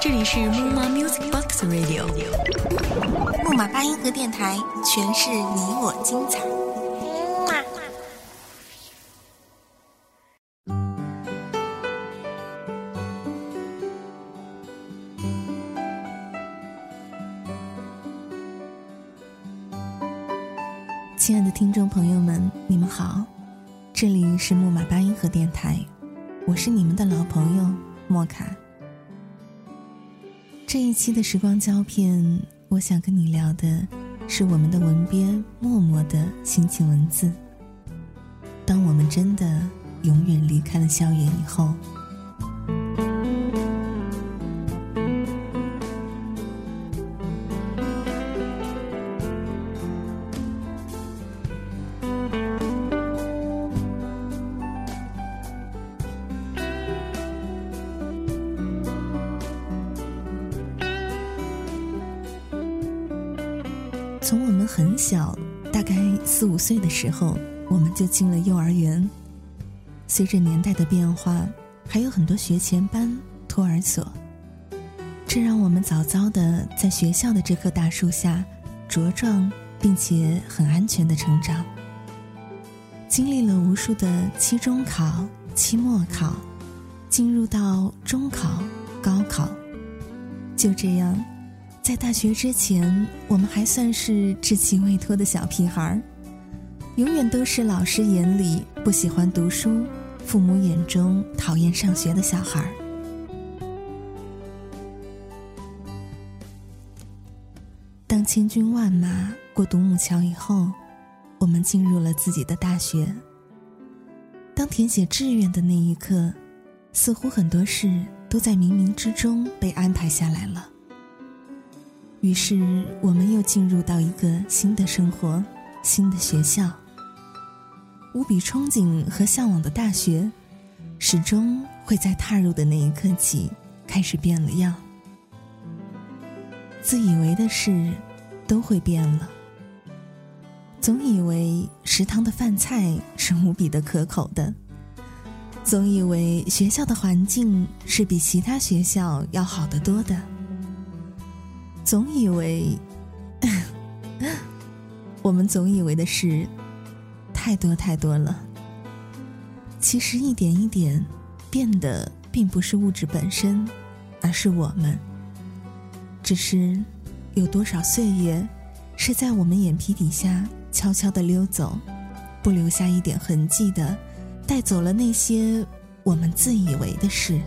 这里是木马 Music Box Radio，木马八音盒电台，诠释你我精彩。我是你们的老朋友莫卡。这一期的时光胶片，我想跟你聊的是我们的文编默默的心情文字。当我们真的永远离开了校园以后。从我们很小，大概四五岁的时候，我们就进了幼儿园。随着年代的变化，还有很多学前班、托儿所，这让我们早早的在学校的这棵大树下茁壮，并且很安全的成长。经历了无数的期中考、期末考，进入到中考、高考，就这样。在大学之前，我们还算是稚气未脱的小屁孩儿，永远都是老师眼里不喜欢读书、父母眼中讨厌上学的小孩儿。当千军万马过独木桥以后，我们进入了自己的大学。当填写志愿的那一刻，似乎很多事都在冥冥之中被安排下来了。于是，我们又进入到一个新的生活、新的学校。无比憧憬和向往的大学，始终会在踏入的那一刻起开始变了样。自以为的事，都会变了。总以为食堂的饭菜是无比的可口的，总以为学校的环境是比其他学校要好得多的。总以为，我们总以为的事太多太多了。其实一点一点变的，并不是物质本身，而是我们。只是有多少岁月是在我们眼皮底下悄悄的溜走，不留下一点痕迹的，带走了那些我们自以为的事。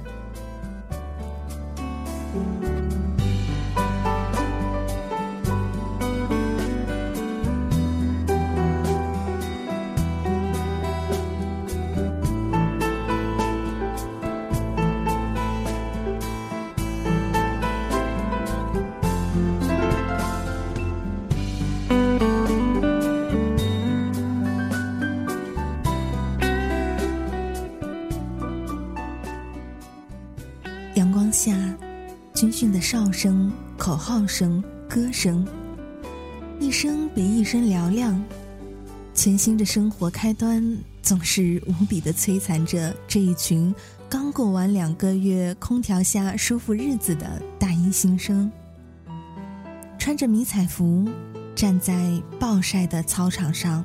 哨声、口号声、歌声，一声比一声嘹亮。全新的生活开端，总是无比的摧残着这一群刚过完两个月空调下舒服日子的大一新生。穿着迷彩服，站在暴晒的操场上。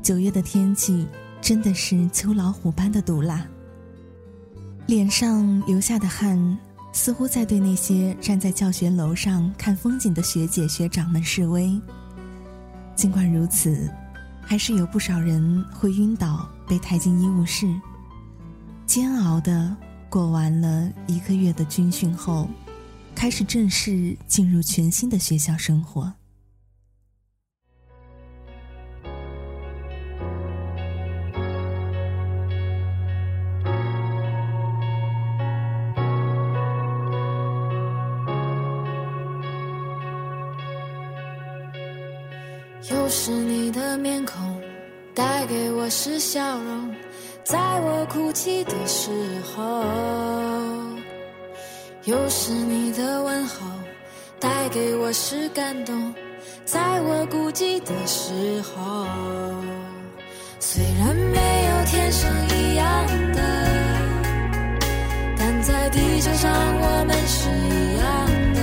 九月的天气真的是秋老虎般的毒辣。脸上流下的汗，似乎在对那些站在教学楼上看风景的学姐学长们示威。尽管如此，还是有不少人会晕倒，被抬进医务室。煎熬的过完了一个月的军训后，开始正式进入全新的学校生活。又是你的面孔带给我是笑容在我哭泣的时候又是你的问候带给我是感动在我孤寂的时候虽然没有天生一样的但在地球上我们是一样的。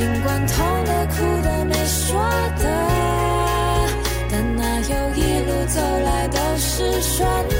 尽管痛是旋。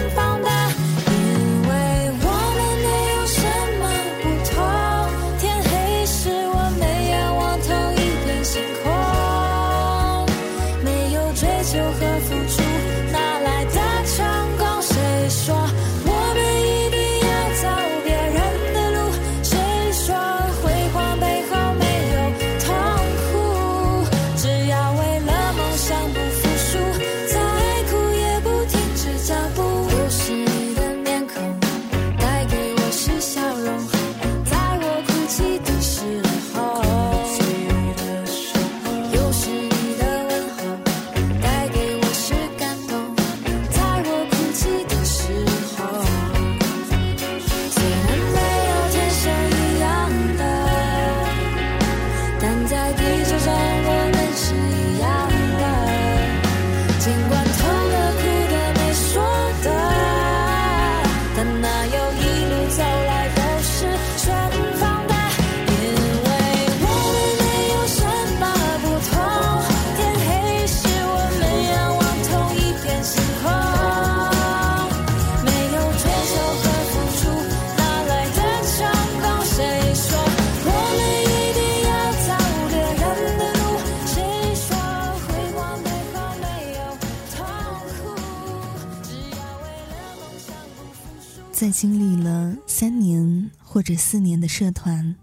在经历了三年或者四年的社团、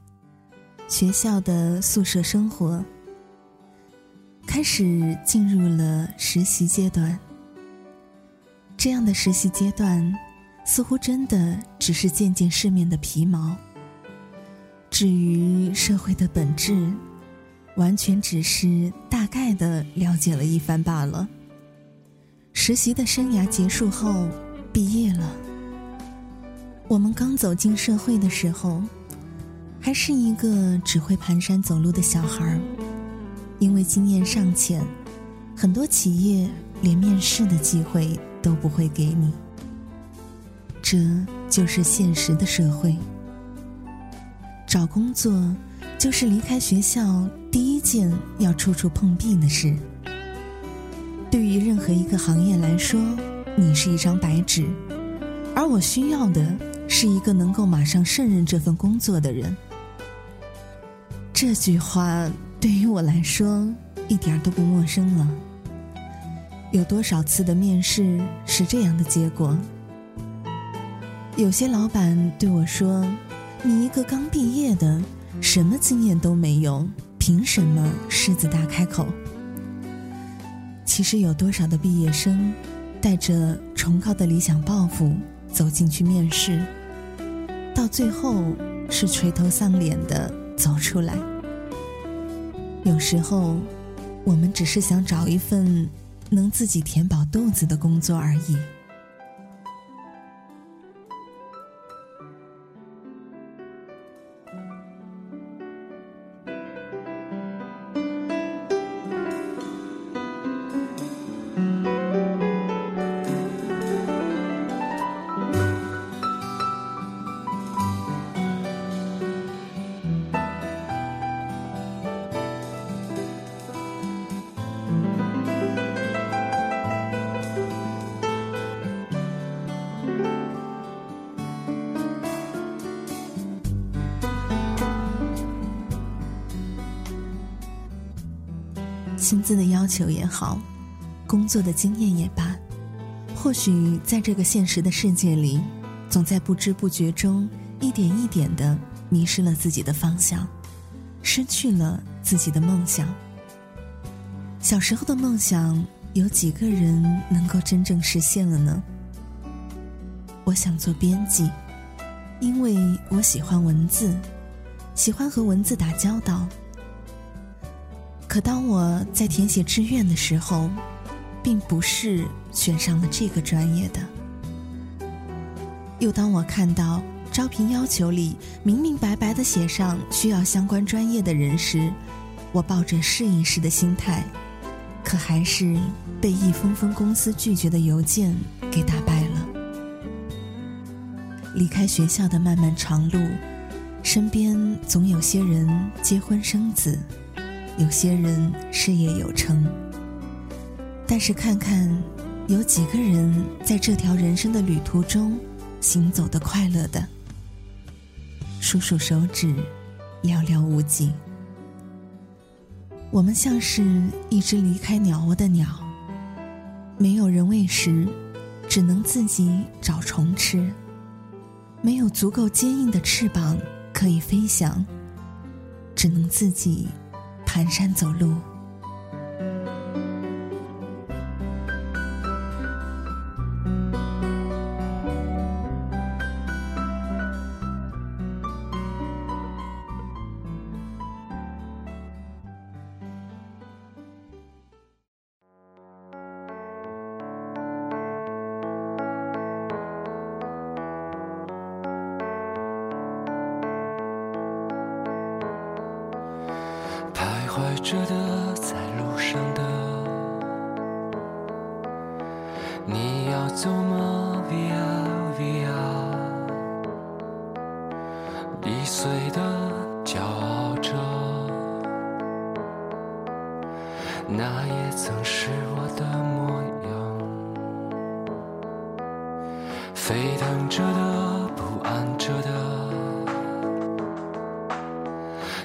学校的宿舍生活，开始进入了实习阶段。这样的实习阶段，似乎真的只是见见世面的皮毛。至于社会的本质，完全只是大概的了解了一番罢了。实习的生涯结束后，毕业了。我们刚走进社会的时候，还是一个只会蹒跚走路的小孩儿，因为经验尚浅，很多企业连面试的机会都不会给你。这就是现实的社会。找工作就是离开学校第一件要处处碰壁的事。对于任何一个行业来说，你是一张白纸，而我需要的。是一个能够马上胜任这份工作的人。这句话对于我来说一点都不陌生了。有多少次的面试是这样的结果？有些老板对我说：“你一个刚毕业的，什么经验都没有，凭什么狮子大开口？”其实有多少的毕业生，带着崇高的理想抱负走进去面试？最后是垂头丧脸的走出来。有时候，我们只是想找一份能自己填饱肚子的工作而已。薪资的要求也好，工作的经验也罢，或许在这个现实的世界里，总在不知不觉中一点一点的迷失了自己的方向，失去了自己的梦想。小时候的梦想，有几个人能够真正实现了呢？我想做编辑，因为我喜欢文字，喜欢和文字打交道。可当我在填写志愿的时候，并不是选上了这个专业的。又当我看到招聘要求里明明白白的写上需要相关专业的人时，我抱着试一试的心态，可还是被一封封公司拒绝的邮件给打败了。离开学校的漫漫长路，身边总有些人结婚生子。有些人事业有成，但是看看有几个人在这条人生的旅途中行走的快乐的？数数手指，寥寥无几。我们像是一只离开鸟窝的鸟，没有人喂食，只能自己找虫吃。没有足够坚硬的翅膀可以飞翔，只能自己蹒跚走路。着的，在路上的，你要走吗？Via Via，易碎的，骄傲着，那也曾是我的模样，沸腾着的，不安着的，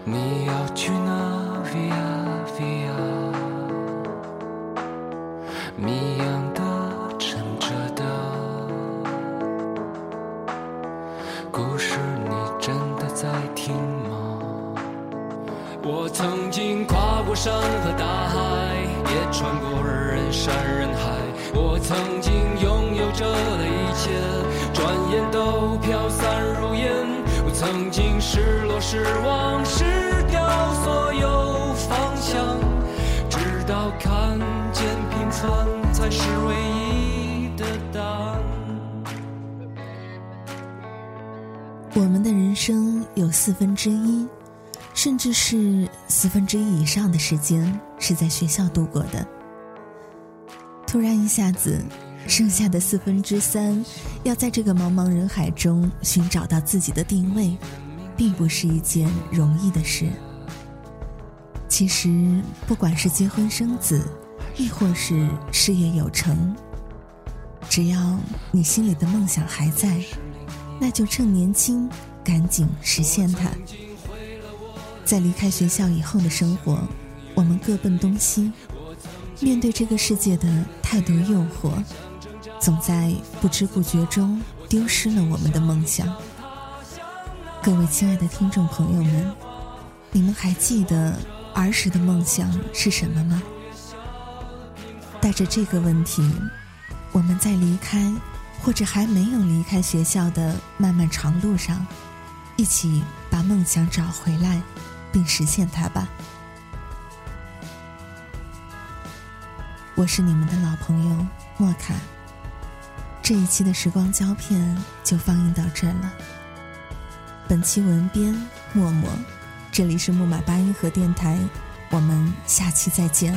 你要去哪听吗？我曾经跨过山和大海，也穿过人山人海。我曾经拥有着的一切，转眼都飘散如烟。我曾经失落失望失掉所有。方向，直到看见平凡才是唯一的答案。我们的人生有四分之一，甚至是四分之一以上的时间是在学校度过的。突然一下子，剩下的四分之三，要在这个茫茫人海中寻找到自己的定位，并不是一件容易的事。其实，不管是结婚生子，亦或是事业有成，只要你心里的梦想还在，那就趁年轻，赶紧实现它。在离开学校以后的生活，我们各奔东西，面对这个世界的太多诱惑，总在不知不觉中丢失了我们的梦想。各位亲爱的听众朋友们，你们还记得？儿时的梦想是什么吗？带着这个问题，我们在离开或者还没有离开学校的漫漫长路上，一起把梦想找回来，并实现它吧。我是你们的老朋友莫卡。这一期的时光胶片就放映到这了。本期文编默默。这里是木马八音盒电台，我们下期再见。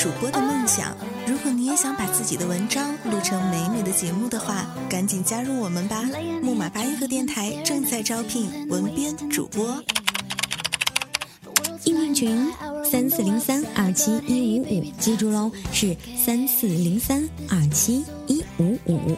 主播的梦想，如果你也想把自己的文章录成美美的节目的话，赶紧加入我们吧！木马八音盒电台正在招聘文编主播。应聘群三四零三二七一五五，记住喽，是三四零三二七一五五。